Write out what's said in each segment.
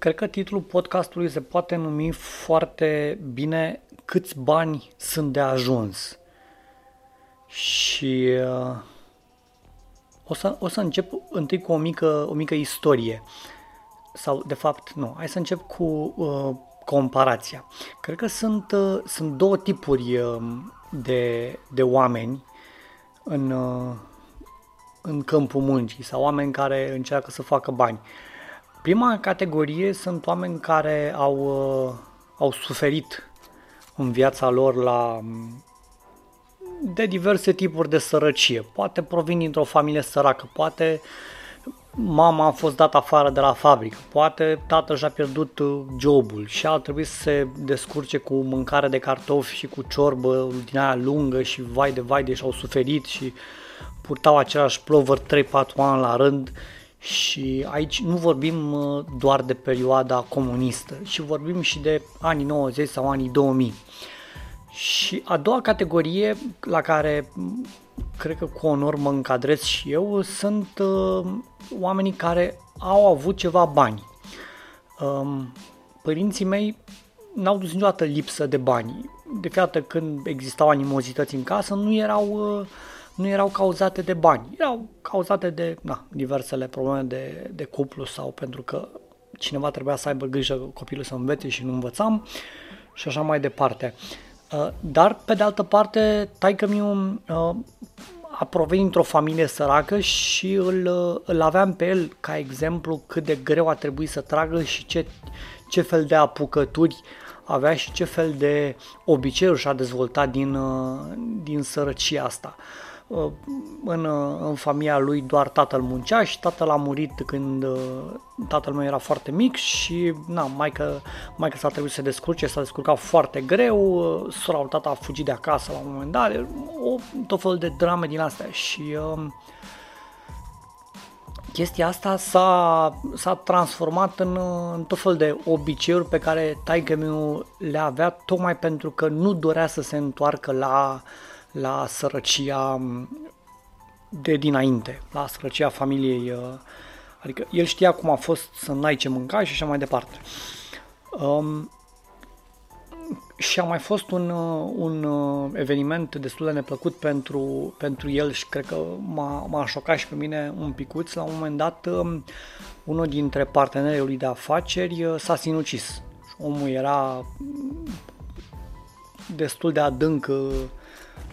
Cred că titlul podcastului se poate numi foarte bine câți bani sunt de ajuns. Și uh, o, să, o să încep întâi cu o mică, o mică istorie. Sau, de fapt, nu. Hai să încep cu uh, comparația. Cred că sunt, uh, sunt două tipuri uh, de, de oameni în, uh, în câmpul muncii sau oameni care încearcă să facă bani. Prima categorie sunt oameni care au, uh, au suferit în viața lor la de diverse tipuri de sărăcie. Poate provin dintr-o familie săracă, poate mama a fost dată afară de la fabrică, poate tatăl și-a pierdut uh, jobul și a trebuit să se descurce cu mâncare de cartofi și cu ciorbă din aia lungă și vai de vai de și au suferit și purtau același plover 3-4 ani la rând și aici nu vorbim uh, doar de perioada comunistă, ci vorbim și de anii 90 sau anii 2000. Și a doua categorie la care cred că cu onor mă încadrez și eu sunt uh, oamenii care au avut ceva bani. Um, părinții mei n-au dus niciodată lipsă de bani. De fiecare când existau animozități în casă, nu erau, uh, nu erau cauzate de bani, erau cauzate de na, diversele probleme de, de cuplu sau pentru că cineva trebuia să aibă grijă copilul să învețe și nu învățam și așa mai departe. Uh, dar, pe de altă parte, taică mi uh, a provenit într-o familie săracă și îl, uh, îl aveam pe el ca exemplu cât de greu a trebuit să tragă și ce, ce fel de apucături avea și ce fel de obiceiuri și-a dezvoltat din, din sărăcia asta. Uh, în, uh, în familia lui doar tatăl muncea și tatăl a murit când uh, tatăl meu era foarte mic și na, maica, maica s-a trebuit să se descurce, s-a descurcat foarte greu, sora lui tata a fugit de acasă la un moment dat, o, tot fel de drame din astea și uh, chestia asta s-a, s-a transformat în, în tot fel de obiceiuri pe care taică meu le avea tocmai pentru că nu dorea să se întoarcă la uh, la sărăcia de dinainte, la sărăcia familiei. Uh, adică el știa cum a fost să n-ai ce mânca și așa mai departe. Um, și a mai fost un, uh, un uh, eveniment destul de neplăcut pentru, pentru el și cred că m-a, m-a șocat și pe mine un picuț. La un moment dat, um, unul dintre partenerii lui de afaceri s-a sinucis. Omul era destul de adânc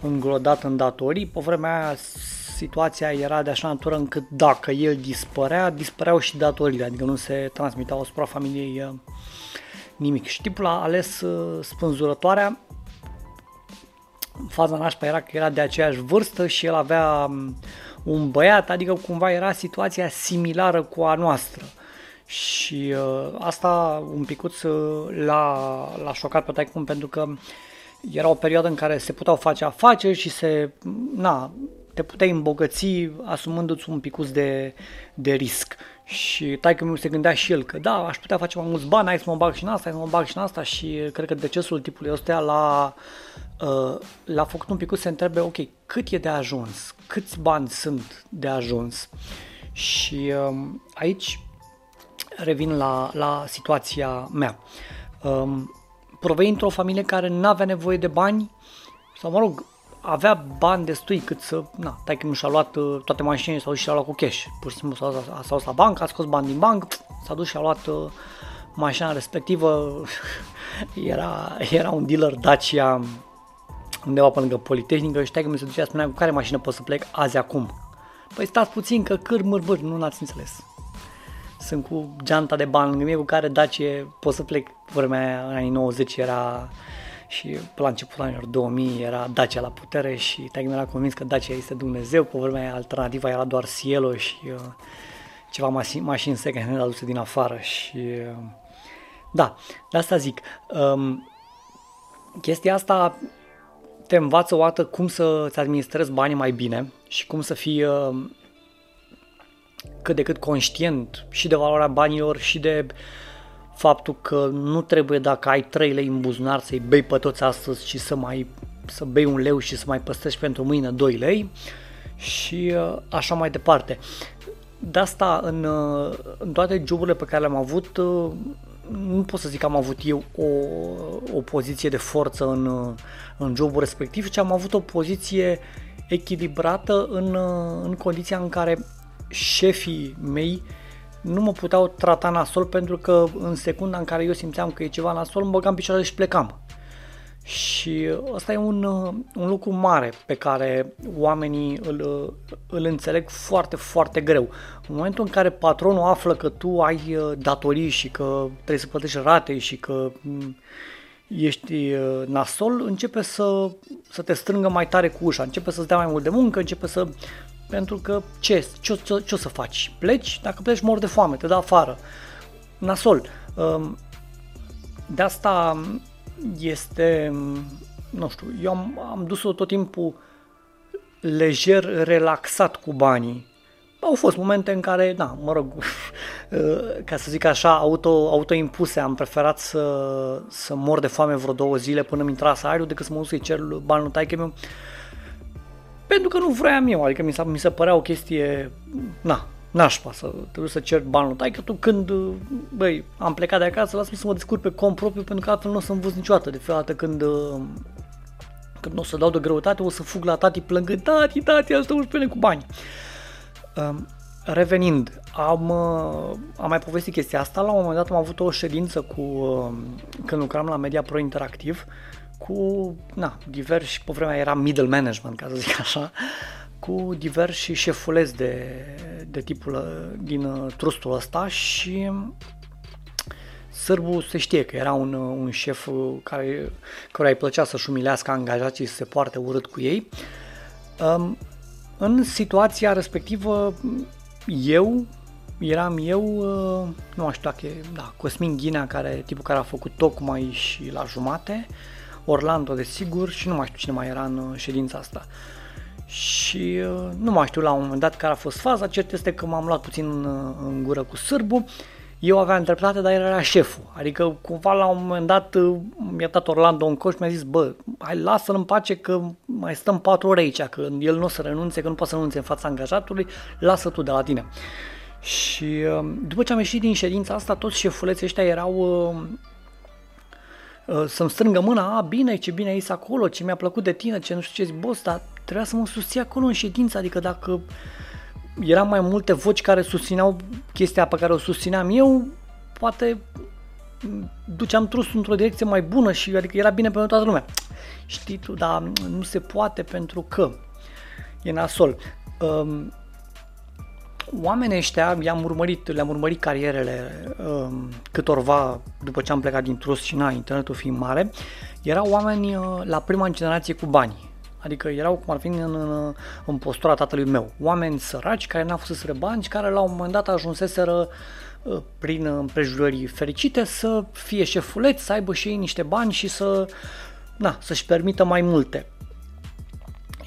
îngrodat în datorii. Pe vremea aia situația era de așa natură încât dacă el dispărea, dispăreau și datoriile, adică nu se transmiteau asupra familiei uh, nimic. Și tipul a ales uh, spânzurătoarea, faza nașpa era că era de aceeași vârstă și el avea um, un băiat, adică cumva era situația similară cu a noastră. Și uh, asta un picuț uh, l-a, l-a șocat pe taicum pentru că uh, era o perioadă în care se puteau face afaceri și se, na, te puteai îmbogăți asumându-ți un picus de, de risc. Și taică mi se gândea și el că da, aș putea face mai mulți bani, hai să mă bag și în asta, hai să mă bag și în asta și cred că decesul tipului ăsta l-a, uh, l-a făcut un pic să se întrebe, ok, cât e de ajuns? Câți bani sunt de ajuns? Și um, aici revin la, la situația mea. Um, provei într-o familie care nu avea nevoie de bani sau, mă rog, avea bani destui cât să, na, tai că nu și-a luat uh, toate mașinile sau și-a luat cu cash. Pur și simplu s-a, s-a, s-a dus la bancă, a scos bani din bancă, s-a dus și a luat uh, mașina respectivă. era, era un dealer Dacia undeva pe lângă Politehnică și că mi se ducea spunea cu care mașină pot să plec azi acum. Păi stați puțin că câr mârbâr, nu n-ați înțeles sunt cu geanta de bani lângă mine cu care Dacia pot să plec. Vremea aia, în anii 90 era și pe la începutul anilor 2000 era Dacia la putere și taică era convins că Dacia este Dumnezeu, pe vremea aia alternativa era doar Cielo și uh, ceva mașini, mașini second aduse din afară și uh, da, de asta zic. Um, chestia asta te învață o dată cum să-ți administrezi banii mai bine și cum să fii uh, cât de cât conștient și de valoarea banilor și de faptul că nu trebuie dacă ai 3 lei în buzunar să-i bei pe toți astăzi și să mai să bei un leu și să mai păstrezi pentru mâine 2 lei și uh, așa mai departe. de asta în, în toate joburile pe care le-am avut, nu pot să zic că am avut eu o, o poziție de forță în, în jobul respectiv, ci am avut o poziție echilibrată în, în condiția în care șefii mei nu mă puteau trata nasol pentru că în secunda în care eu simțeam că e ceva nasol, îmi băgam picioarele și plecam. Și ăsta e un, un lucru mare pe care oamenii îl, îl înțeleg foarte, foarte greu. În momentul în care patronul află că tu ai uh, datorii și că trebuie să plătești rate și că mm, ești uh, nasol, începe să, să te strângă mai tare cu ușa, începe să-ți dea mai mult de muncă, începe să... Pentru că ce, ce, ce, ce o să faci? Pleci? Dacă pleci mor de foame, te dă afară. Nasol. Um, de asta este, nu știu, eu am, am dus-o tot timpul lejer, relaxat cu banii. Au fost momente în care, da, mă rog, ca să zic așa, auto, autoimpuse, am preferat să, să mor de foame vreo două zile până mi intra salariul decât să mă duc să-i cer bani lui taică meu. Pentru că nu vroiam eu, adică mi, s-a, mi se părea o chestie, na, nașpa să trebuie să cer banul tai că tu când, băi, am plecat de acasă, lasă-mă să mă descurc pe cont propriu pentru că altfel nu o să învăț niciodată. De fiecare dată când, când nu o să dau de greutate, o să fug la tati plângând, tati, tati, asta pe cu bani. Um, revenind, am, am mai povestit chestia asta, la un moment dat am avut o ședință cu, când lucram la Media Pro Interactiv, cu, na, diversi, pe vremea era middle management, ca să zic așa, cu diversi șefuleți de, de tipul uh, din uh, trustul ăsta și Sârbu se știe că era un, uh, un șef care, care îi plăcea să-și umilească angajații și să se poarte urât cu ei. Um, în situația respectivă, eu, eram eu, nu mai știu dacă e, da, Cosmin Ghinea, care, tipul care a făcut tocmai și la jumate, Orlando, desigur, și nu mai știu cine mai era în ședința asta. Uh, și uh, nu mai știu la un moment dat care a fost faza, cert este că m-am luat puțin în, uh, în gură cu sârbu, eu aveam dreptate, dar el era șeful. Adică cumva la un moment dat uh, mi-a dat Orlando un coș și mi-a zis, bă, hai lasă-l în pace că mai stăm patru ore aici, că el nu o să renunțe, că nu poate să renunțe în fața angajatului, lasă tu de la tine. Și după ce am ieșit din ședința asta, toți șefuleții ăștia erau să-mi strângă mâna, a, bine, ce bine ai acolo, ce mi-a plăcut de tine, ce nu știu ce, boss, dar trebuia să mă susții acolo în ședință, adică dacă erau mai multe voci care susțineau chestia pe care o susțineam eu, poate duceam trus într-o direcție mai bună și adică era bine pentru toată lumea. Știi tu, dar nu se poate pentru că e nasol. Um, oamenii ăștia, i-am urmărit, le-am urmărit carierele um, câtorva după ce am plecat din trus și na, internetul fiind mare, erau oameni uh, la prima generație cu bani. Adică erau cum ar fi în, în, în postura tatălui meu. Oameni săraci care n-au fost să bani și care la un moment dat ajunseseră uh, prin împrejurări fericite să fie șefuleți, să aibă și ei niște bani și să, na, să-și permită mai multe.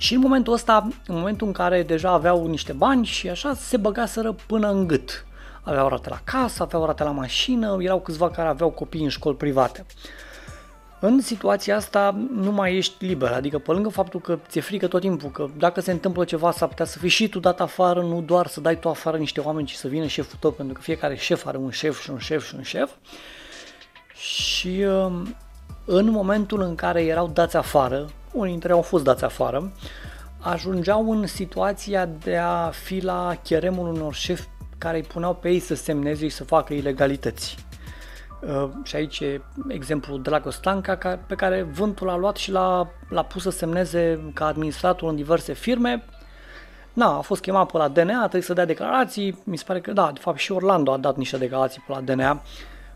Și în momentul ăsta, în momentul în care deja aveau niște bani și așa, se băgaseră până în gât. Aveau rate la casă, aveau rate la mașină, erau câțiva care aveau copii în școli private. În situația asta nu mai ești liber, adică pe lângă faptul că ți-e frică tot timpul, că dacă se întâmplă ceva s-ar putea să fii și tu dat afară, nu doar să dai tu afară niște oameni, ci să vină șeful tău, pentru că fiecare șef are un șef și un șef și un șef. Și um, în momentul în care erau dați afară, unii dintre ei au fost dați afară, ajungeau în situația de a fi la cheremul unor șefi care îi puneau pe ei să semneze și să facă ilegalități. Uh, și aici e exemplul Dragoș Stanca, pe care vântul a luat și l-a, l-a pus să semneze ca administrator în diverse firme. Na, a fost chemat pe la DNA, trebuie să dea declarații, mi se pare că da, de fapt și Orlando a dat niște declarații pe la DNA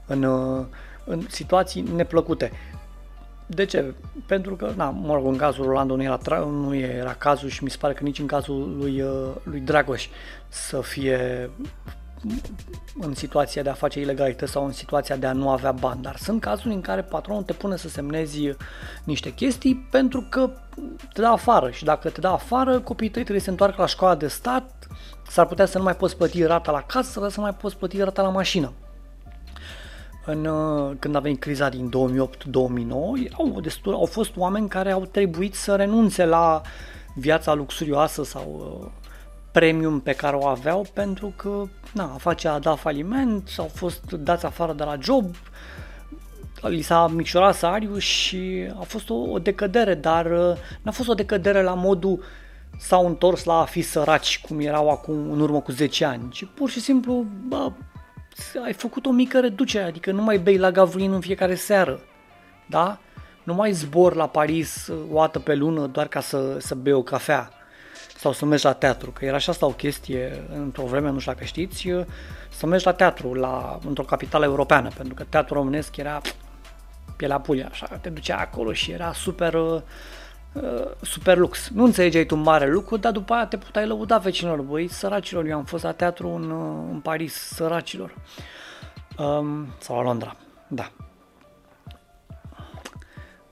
în, uh, în situații neplăcute. De ce? Pentru că, na, mă rog, în cazul Orlando nu era, nu era cazul și mi se pare că nici în cazul lui, uh, lui Dragoș să fie în situația de a face ilegalitate sau în situația de a nu avea bani, dar sunt cazuri în care patronul te pune să semnezi niște chestii pentru că te dă afară și dacă te dă afară, copiii tăi trebuie să se întoarcă la școala de stat, s-ar putea să nu mai poți plăti rata la casă, sau să nu mai poți plăti rata la mașină. În, uh, când a venit criza din 2008-2009, au, destul, au fost oameni care au trebuit să renunțe la viața luxurioasă sau uh, premium pe care o aveau pentru că na, afacerea a dat faliment, s-au fost dați afară de la job, li s-a micșorat salariul și a fost o, o decădere, dar uh, n-a fost o decădere la modul s-au întors la a fi săraci cum erau acum în urmă cu 10 ani, ci pur și simplu bă, ai făcut o mică reducere, adică nu mai bei la Gavulin în fiecare seară, da? Nu mai zbor la Paris uh, o dată pe lună doar ca să, să bei o cafea sau să mergi la teatru, că era și asta o chestie într-o vreme, nu știu dacă știți, uh, să mergi la teatru la, într-o capitală europeană, pentru că teatru românesc era pielea pulia, așa, te ducea acolo și era super, uh, uh, super lux. Nu înțelegeai tu mare lucru, dar după aia te puteai lăuda vecinilor, băi, săracilor, eu am fost la teatru în, uh, în Paris, săracilor. Um, sau la Londra, da.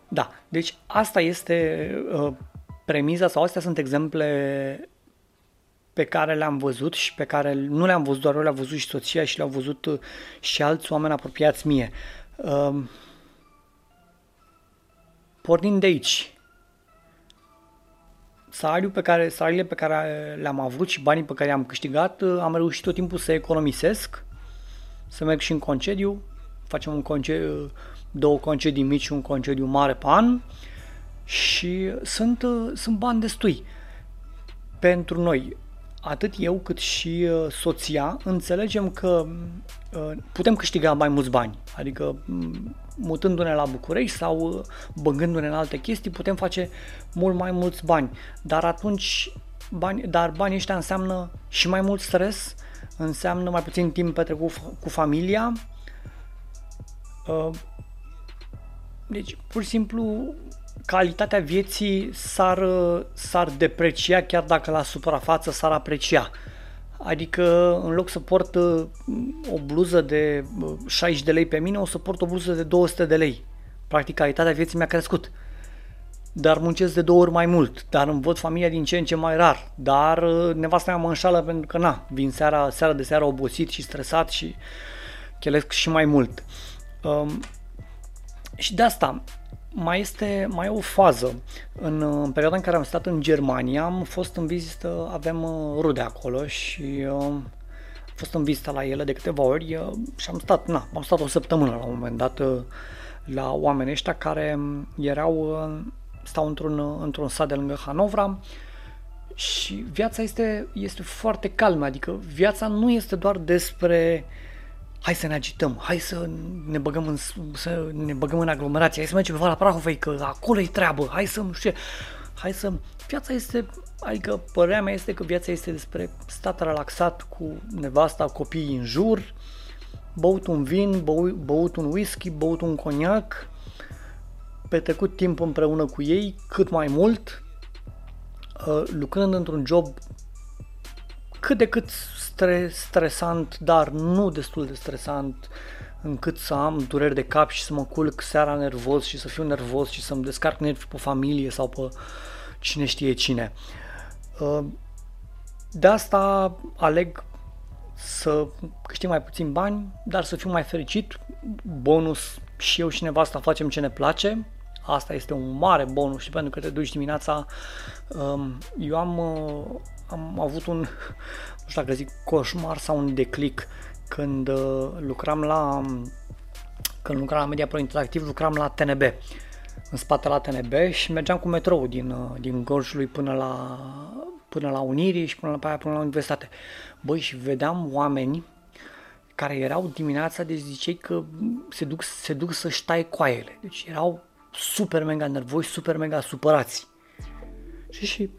Da, deci asta este uh, premiza sau astea sunt exemple pe care le-am văzut și pe care nu le-am văzut doar eu, le-am văzut și soția și le-au văzut uh, și alți oameni apropiați mie. Uh, pornind de aici, salariul pe care, salariile pe care le-am avut și banii pe care i-am câștigat, uh, am reușit tot timpul să economisesc, să merg și în concediu, facem un concediu, două concedii mici și un concediu mare pe an și sunt, uh, sunt bani destui pentru noi. Atât eu cât și uh, soția înțelegem că putem câștiga mai mulți bani, adică mm, mutându-ne la București sau uh, băgându-ne în alte chestii, putem face mult mai mulți bani. Dar atunci, bani, dar banii ăștia înseamnă și mai mult stres, înseamnă mai puțin timp petrecut cu familia. Uh, deci, pur și simplu, calitatea vieții s-ar, uh, s-ar deprecia chiar dacă la suprafață s-ar aprecia. Adică în loc să port uh, o bluză de 60 uh, de lei pe mine, o să port o bluză de 200 de lei. Practic calitatea vieții mi-a crescut. Dar muncesc de două ori mai mult, dar îmi văd familia din ce în ce mai rar, dar uh, nevasta mea mă înșală pentru că na, vin seara, seara de seară obosit și stresat și chelesc și mai mult. Um, și de asta mai este mai e o fază. În, în perioada în care am stat în Germania, am fost în vizită, avem uh, rude acolo și uh, am fost în vizită la ele de câteva ori uh, și am stat, na, am stat o săptămână la un moment dat uh, la oamenii ăștia care erau, uh, stau într-un, într-un sat de lângă Hanovra și viața este, este foarte calmă, adică viața nu este doar despre uh, hai să ne agităm, hai să ne băgăm în, să ne băgăm în aglomerație, hai să mergem pe Vala Prahovei, că acolo e treabă, hai să, nu știu hai să... Viața este, adică părerea mea este că viața este despre stat relaxat cu nevasta, copiii în jur, băut un vin, băut, băut un whisky, băut un coniac, petrecut timp împreună cu ei cât mai mult, uh, lucrând într-un job cât de cât stre- stresant, dar nu destul de stresant încât să am dureri de cap și să mă culc seara nervos și să fiu nervos și să-mi descarc nervi pe familie sau pe cine știe cine. Uh, de asta aleg să câștig mai puțin bani, dar să fiu mai fericit. Bonus și eu și nevasta facem ce ne place. Asta este un mare bonus și pentru că te duci dimineața. Um, eu am, uh, am avut un, nu știu dacă zic coșmar sau un declic când uh, lucram la când lucram la Media Pro Interactiv, lucram la TNB în spate la TNB și mergeam cu metrou din, uh, din Gorjului până la, până la Unirii și până la, până la universitate. Băi, și vedeam oameni care erau dimineața, deci zicei că se duc, se duc să-și taie coaiele. Deci erau super mega nervoși, super mega supărați. Și, și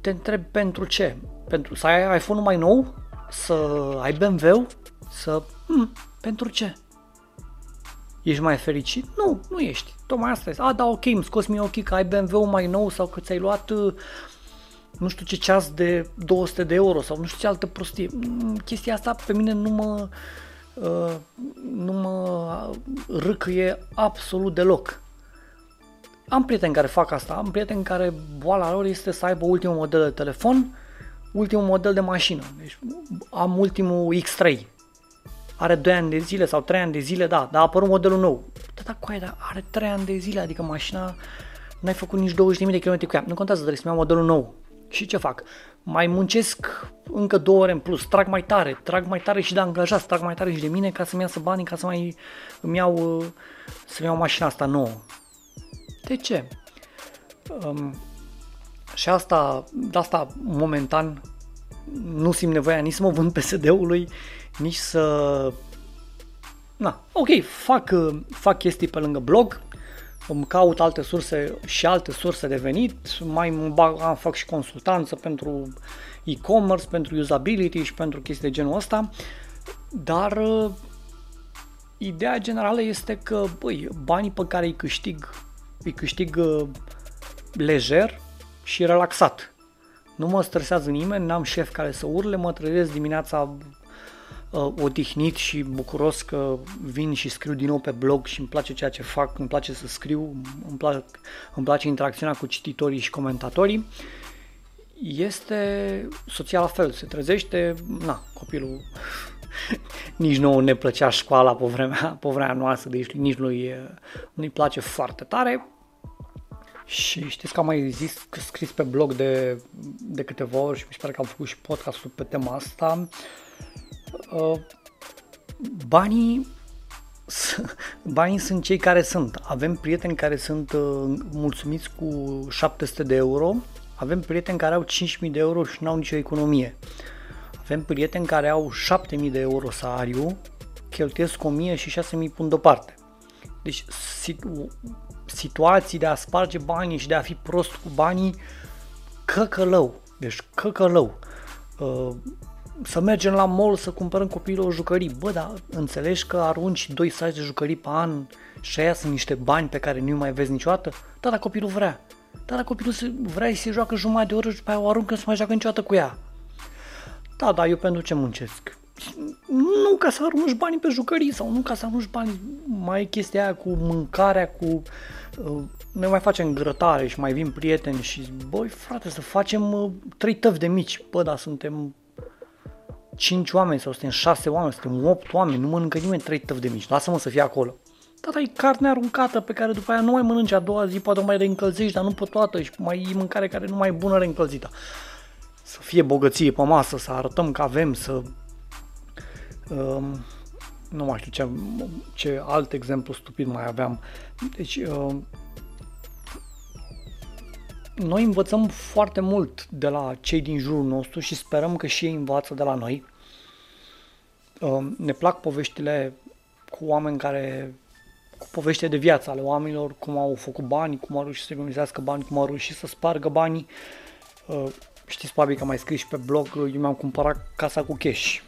te întreb pentru ce? Pentru să ai iPhone-ul mai nou? Să ai BMW? Să... Hmm, pentru ce? Ești mai fericit? Nu, nu ești. Tocmai asta este. A, da, ok, îmi scos mie ochii că ai BMW-ul mai nou sau că ți-ai luat uh, nu știu ce ceas de 200 de euro sau nu știu ce altă prostie. Hmm, chestia asta pe mine nu mă, uh, nu mă râcăie absolut deloc. Am prieteni care fac asta, am prieteni care boala lor este să aibă ultimul model de telefon, ultimul model de mașină. Deci am ultimul X3. Are 2 ani de zile sau 3 ani de zile, da, dar a apărut modelul nou. Da, da, coaie, dar are 3 ani de zile, adică mașina n-ai făcut nici 20.000 de km cu ea. Nu contează, trebuie să-mi iau modelul nou. Și ce fac? Mai muncesc încă două ore în plus, trag mai tare, trag mai tare și de angajați, trag mai tare și de mine ca să-mi iasă banii, ca să mai îmi iau, să-mi iau mașina asta nouă. De ce? Um, și asta, de asta momentan nu simt nevoia nici să mă vând PSD-ului, nici să... Na, ok, fac, fac chestii pe lângă blog, îmi caut alte surse și alte surse de venit, mai bag, fac și consultanță pentru e-commerce, pentru usability și pentru chestii de genul ăsta, dar uh, ideea generală este că, băi, banii pe care îi câștig, îi câștig uh, lejer și relaxat. Nu mă stresează nimeni, n-am șef care să urle, mă trezesc dimineața uh, odihnit și bucuros că vin și scriu din nou pe blog și îmi place ceea ce fac, îmi place să scriu, îmi, plac, îmi place interacțiunea cu cititorii și comentatorii. Este soția la fel, se trezește, na, copilul nici nu ne plăcea școala pe vremea, pe vremea noastră, deci nici nu-i, nu-i place foarte tare. Și știți că am mai zis, scris pe blog de, de câteva ori și mi se pare că am făcut și podcastul pe tema asta. Uh, banii banii sunt cei care sunt. Avem prieteni care sunt uh, mulțumiți cu 700 de euro, avem prieteni care au 5000 de euro și nu au nicio economie. Avem prieteni care au 7000 de euro salariu, cheltuiesc 1000 și 6000 pun deoparte. Deci situ- situații de a sparge banii și de a fi prost cu banii, căcălău. Deci căcălău. Uh, să mergem la mall să cumpărăm copilul o jucării. Bă, dar înțelegi că arunci doi saci de jucării pe an și aia sunt niște bani pe care nu mai vezi niciodată? Da, dar copilul vrea. Da, dar copilul vrea să se joacă jumătate de oră și pe aia o aruncă să mai joacă niciodată cu ea. Da, da, eu pentru ce muncesc? Nu ca să arunci banii pe jucării sau nu ca să arunci bani, mai e chestia aia cu mâncarea, cu... Uh, ne mai facem grătare și mai vin prieteni și băi frate să facem uh, trei tăvi de mici. Bă, dar suntem 5 oameni sau suntem 6 oameni, suntem 8 oameni, nu mănâncă nimeni 3 tăvi de mici, lasă-mă să fie acolo. Da, e carne aruncată pe care după aia nu mai mănânci a doua zi, poate o mai reîncălzești, dar nu pe toată și mai e mâncare care nu mai e bună reîncălzită. Să fie bogăție pe masă, să arătăm că avem, să... Um, nu mai știu ce, ce alt exemplu stupid mai aveam. Deci, um, noi învățăm foarte mult de la cei din jurul nostru și sperăm că și ei învață de la noi. Um, ne plac poveștile cu oameni care cu poveștile de viață ale oamenilor, cum au făcut bani, cum au reușit să economisească bani, cum au reușit să spargă banii. Uh, știți probabil că am mai scris și pe blog, eu mi-am cumpărat casa cu cash.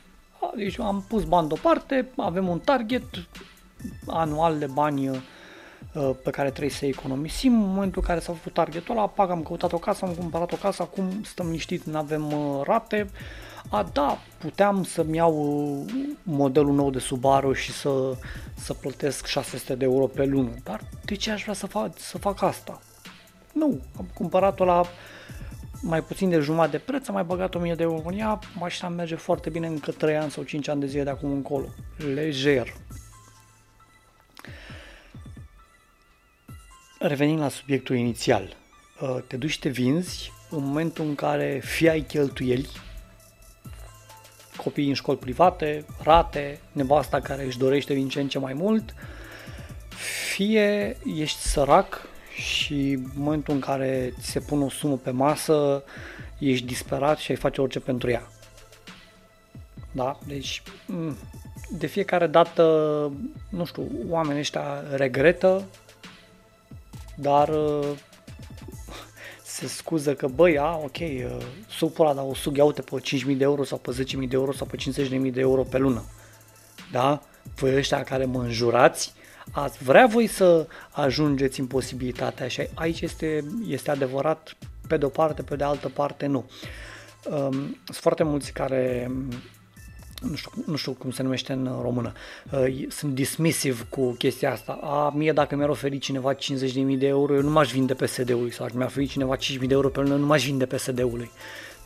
Deci am pus bani deoparte, avem un target anual de bani uh, pe care trebuie să economisim. În momentul în care s-a făcut targetul ăla, pag, am căutat o casă, am cumpărat o casă, acum stăm liniștiți, nu avem uh, rate. A, da, puteam să-mi iau uh, modelul nou de Subaru și să, să plătesc 600 de euro pe lună, dar de ce aș vrea să fac, să fac asta? Nu, am cumpărat-o la mai puțin de jumătate de preț, am mai băgat 1000 de euro în ea, mașina merge foarte bine încă 3 ani sau 5 ani de zile de acum încolo. Lejer. Revenind la subiectul inițial, uh, te duci și te vinzi în momentul în care fie ai cheltuieli, copii în școli private, rate, nevasta care își dorește din ce în ce mai mult, fie ești sărac și în momentul în care ți se pune o sumă pe masă, ești disperat și ai face orice pentru ea. Da? Deci, mm, de fiecare dată, nu știu, oamenii ăștia regretă, dar uh, se scuză că, băi, a, ok, uh, supul ăla, dar o sug, ia uite, pe 5.000 de euro sau pe 10.000 de euro sau pe 50.000 de euro pe lună. Da? Voi ăștia care mă înjurați, ați vrea voi să ajungeți în posibilitatea și aici este, este adevărat pe de o parte, pe de altă parte nu. Um, sunt foarte mulți care nu știu, nu știu cum se numește în română, uh, sunt dismissive cu chestia asta. A, mie dacă mi-ar oferi cineva 50.000 de euro, eu nu m-aș vinde PSD-ului sau mi-ar oferi cineva 5.000 de euro pe lună, nu m-aș vinde PSD-ului.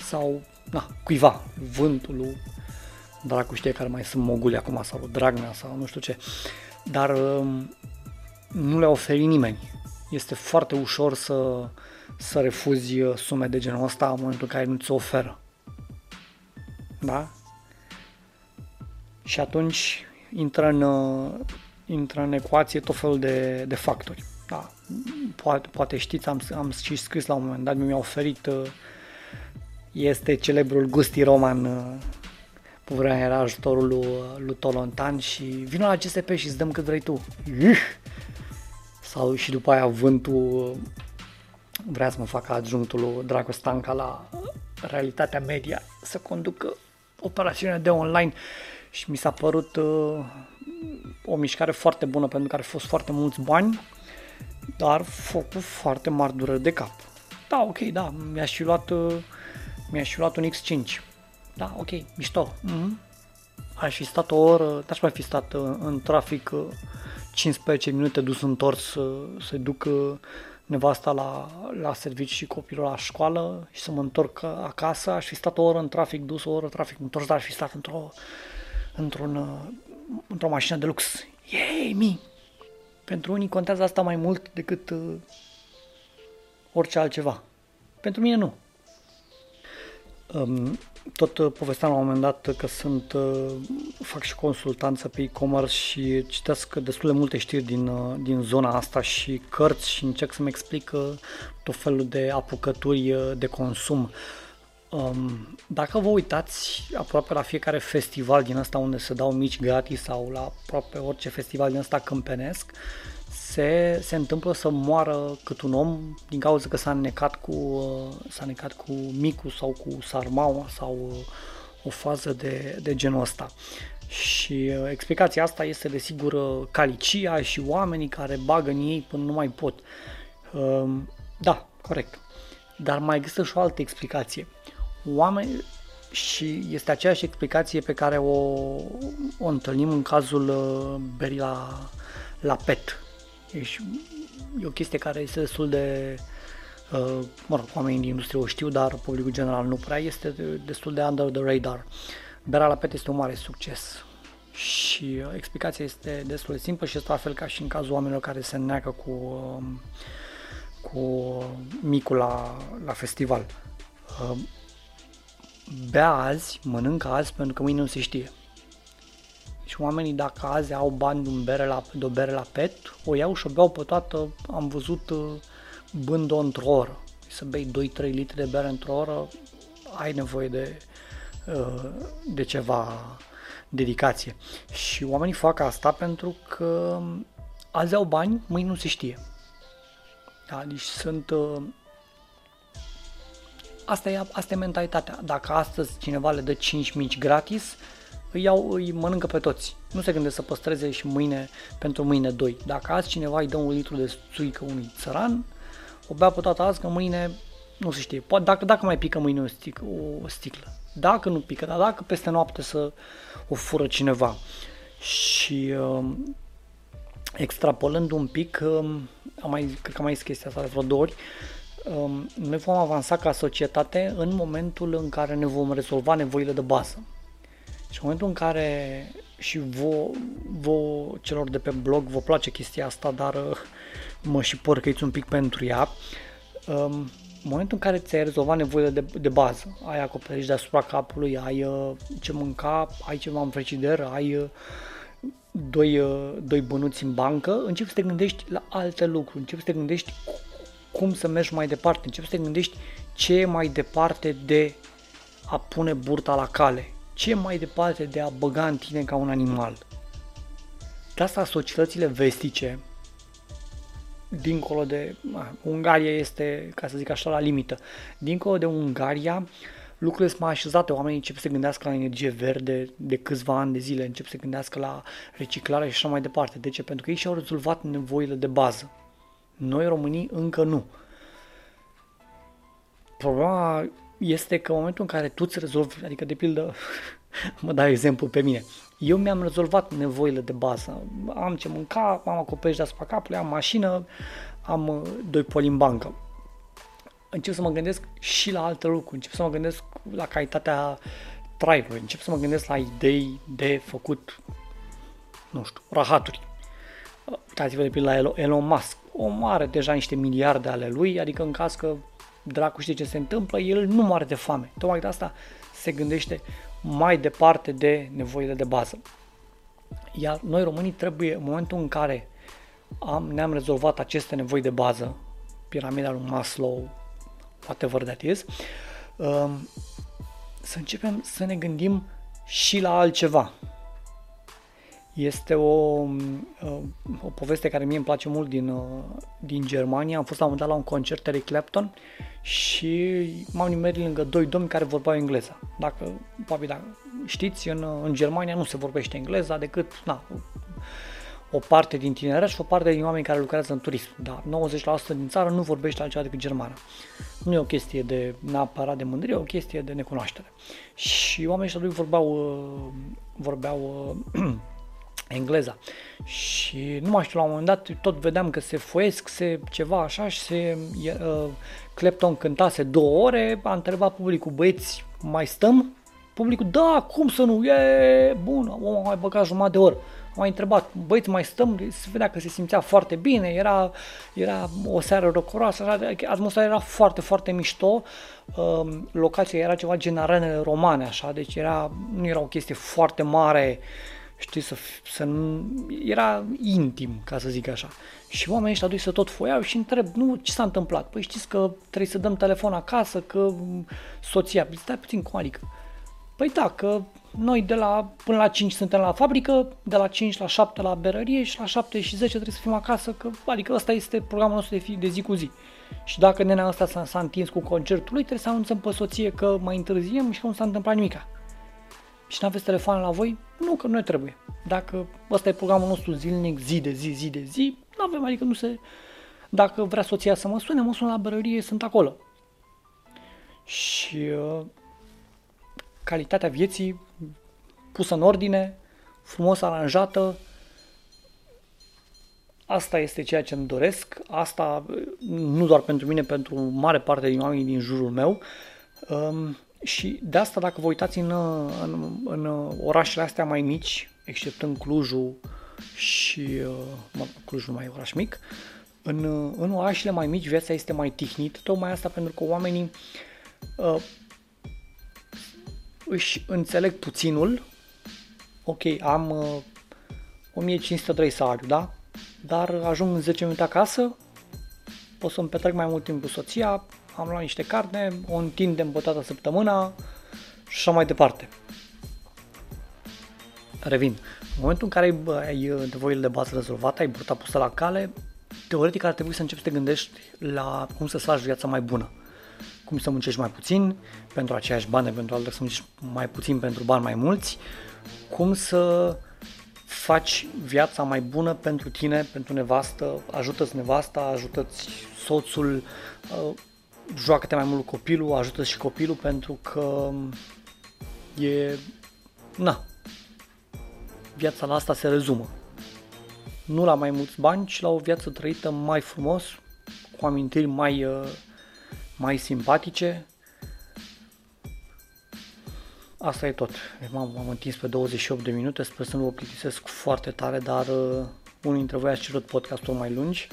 Sau, na, cuiva, vântul, dracu știe care mai sunt moguli acum sau Dragnea sau nu știu ce. Dar um, nu le-a oferit nimeni. Este foarte ușor să, să refuzi uh, sume de genul ăsta în momentul în care nu ți oferă. Da? Și atunci intră în, uh, intră în ecuație tot felul de, de factori. Da, poate, poate știți, am, am și scris la un moment dat, mi-a oferit, uh, este celebrul Gusti Roman, uh, pe vremea era ajutorul lui, lui Tolontan și vină la GSP și îți dăm cât vrei tu. Sau și după aia vântul vrea să mă facă adjunctul lui Draco Stanca la realitatea media să conducă operațiunea de online și mi s-a părut uh, o mișcare foarte bună pentru că ar fi fost foarte mulți bani, dar făcut foarte mari durări de cap. Da, ok, da, mi-aș fi luat, uh, mi-aș fi luat un X5. Da, ok, mișto. Mm-hmm. Aș fi stat o oră, aș mai fi stat uh, în trafic uh, 15 minute dus întors uh, să duc uh, nevasta la, la serviciu și copilul la școală și să mă întorc acasă, aș fi stat o oră în trafic dus, o oră trafic întors, dar aș fi stat într-o, într-un, uh, într-o mașină de lux. Yay, mi! Pentru unii contează asta mai mult decât uh, orice altceva. Pentru mine nu. Um, tot uh, povesteam la un moment dat că sunt, uh, fac și consultanță pe e-commerce și citesc destul de multe știri din, uh, din zona asta și cărți și încerc să-mi explic tot felul de apucături de consum. Um, dacă vă uitați aproape la fiecare festival din asta unde se dau mici gratis sau la aproape orice festival din asta câmpenesc, se, se întâmplă să moară cât un om din cauza că s-a necat cu, s-a necat cu micul sau cu sarmaua sau o fază de, de genul ăsta. Și uh, explicația asta este desigur uh, calicia și oamenii care bagă în ei până nu mai pot. Uh, da, corect. Dar mai există și o altă explicație. Oameni, și este aceeași explicație pe care o, o întâlnim în cazul uh, berii la, la PET, deci e o chestie care este destul de, uh, mă rog, oamenii din industrie o știu, dar publicul general nu prea, este destul de under the radar. Berea la pet este un mare succes și uh, explicația este destul de simplă și este la fel ca și în cazul oamenilor care se neacă cu, uh, cu micul la, la festival. Uh, bea azi, mănâncă azi pentru că mâine nu se știe. Și oamenii dacă azi au bani de, un bere la, de o bere la pet, o iau și o beau pe toată, am văzut uh, bând-o într-o oră. Să bei 2-3 litri de bere într-o oră, ai nevoie de, uh, de ceva dedicație. Și oamenii fac asta pentru că azi au bani, mâine nu se știe. Da, deci sunt... Uh, asta e, asta e mentalitatea. Dacă astăzi cineva le dă 5 mici gratis, îi, iau, îi mănâncă pe toți. Nu se gândesc să păstreze și mâine pentru mâine doi. Dacă azi cineva îi dă un litru de țuică unui țăran, o bea pe toată azi că mâine nu se știe. Poate dacă, dacă mai pică mâine o, stic, o sticlă. Dacă nu pică, dar dacă peste noapte să o fură cineva. Și uh, extrapolând un pic, uh, am mai, cred că am mai zis chestia asta de vreo două ori, uh, noi vom avansa ca societate în momentul în care ne vom rezolva nevoile de bază. Și în momentul în care și vă, vă celor de pe blog vă place chestia asta, dar uh, mă și părcăiți un pic pentru ea, um, în momentul în care ți-ai rezolvat nevoile de, de bază, ai acoperiș deasupra capului, ai uh, ce mânca, ai ceva în frigider, ai uh, doi, doi bănuți în bancă, începi să te gândești la alte lucruri, începi să te gândești cum să mergi mai departe, începi să te gândești ce e mai departe de a pune burta la cale, ce mai departe de a băga în tine ca un animal. De asta societățile vestice, dincolo de... A, Ungaria este, ca să zic așa, la limită. Dincolo de Ungaria, lucrurile sunt mai așezate, oamenii încep să se gândească la energie verde de câțiva ani de zile, încep să se gândească la reciclare și așa mai departe. De ce? Pentru că ei și-au rezolvat nevoile de bază. Noi românii încă nu. Problema este că în momentul în care tu îți rezolvi, adică de pildă, mă dau exemplu pe mine, eu mi-am rezolvat nevoile de bază. Am ce mânca, am acoperiș deasupra capului, am mașină, am uh, doi poli în bancă. Încep să mă gândesc și la alte lucruri, încep să mă gândesc la calitatea traiului, încep să mă gândesc la idei de făcut, nu știu, rahaturi. Uitați-vă de pildă la Elon Musk, om are deja niște miliarde ale lui, adică în caz că dracu știe ce se întâmplă, el nu moare de foame. Tocmai de asta se gândește mai departe de nevoile de bază. Iar noi românii trebuie, în momentul în care am, ne-am rezolvat aceste nevoi de bază, piramida lui Maslow, whatever that is, um, să începem să ne gândim și la altceva. Este o, um, o poveste care mie îmi place mult din, uh, din Germania. Am fost la un moment dat la un concert Eric Clapton și m-am nimerit lângă doi domni care vorbeau engleză. Dacă, probabil, dacă știți, în, în Germania nu se vorbește engleza decât na, o parte din tineret și o parte din oameni care lucrează în turism. Da, 90% din țară nu vorbește altceva decât germană. Nu e o chestie de neapărat de mândrie, e o chestie de necunoaștere. Și oamenii ăștia lui vorbeau, uh, vorbeau uh, engleza. Și nu mai știu, la un moment dat tot vedeam că se foiesc, se ceva așa și se uh, Clapton cântase două ore, a întrebat publicul, băieți, mai stăm? Publicul, da, cum să nu, e bun, omul a mai băgat jumătate de oră. Am mai întrebat, băieți, mai stăm? Se vedea că se simțea foarte bine, era, era o seară rocoroasă, atmosfera era foarte, foarte mișto. Um, locația era ceva gen arenele romane, așa, deci era, nu era o chestie foarte mare, știi, să, să nu, era intim, ca să zic așa. Și oamenii ăștia doi să tot foiau și întreb, nu, ce s-a întâmplat? Păi știți că trebuie să dăm telefon acasă, că soția, stai puțin, cum adică? Păi da, că noi de la, până la 5 suntem la fabrică, de la 5 la 7 la berărie și la 7 și 10 trebuie să fim acasă, că, adică ăsta este programul nostru de, fi, de zi cu zi. Și dacă nenea ăsta s-a, s-a întins cu concertul lui, trebuie să anunțăm pe soție că mai întârziem și că nu s-a întâmplat nimica. Și nu aveți telefon la voi? Nu, că nu trebuie. Dacă ăsta e programul nostru zilnic, zi de zi, zi de zi, nu avem, adică nu se... Dacă vrea soția să mă sune, mă sun la berărie, sunt acolo. Și uh, calitatea vieții pusă în ordine, frumos aranjată. Asta este ceea ce îmi doresc, asta nu doar pentru mine, pentru mare parte din oamenii din jurul meu. Um, și de asta, dacă vă uitați în, în, în orașele astea mai mici, exceptând Clujul și uh, mă, Clujul mai e oraș mic, în, în orașele mai mici viața este mai tihnită, tocmai asta pentru că oamenii uh, își înțeleg puținul, ok, am uh, 1503 salariu, da? Dar ajung în 10 minute acasă, pot să-mi petrec mai mult timp cu soția, am luat niște carne, o întindem pe toată săptămâna și așa mai departe. Revin. În momentul în care ai nevoile de bază rezolvate, ai burta pusă la cale, teoretic ar trebui să începi să te gândești la cum să-ți faci viața mai bună cum să muncești mai puțin pentru aceiași bani, eventual să muncești mai puțin pentru bani mai mulți, cum să faci viața mai bună pentru tine, pentru nevastă, ajută-ți nevasta, ajută-ți soțul, uh, joacă-te mai mult copilul, ajută și copilul pentru că e, na, viața la asta se rezumă. Nu la mai mulți bani, ci la o viață trăită mai frumos, cu amintiri mai uh, mai simpatice. Asta e tot. M-am, m-am întins pe 28 de minute, sper să nu vă plictisesc foarte tare, dar uh, unul dintre voi ați cerut podcastul mai lungi.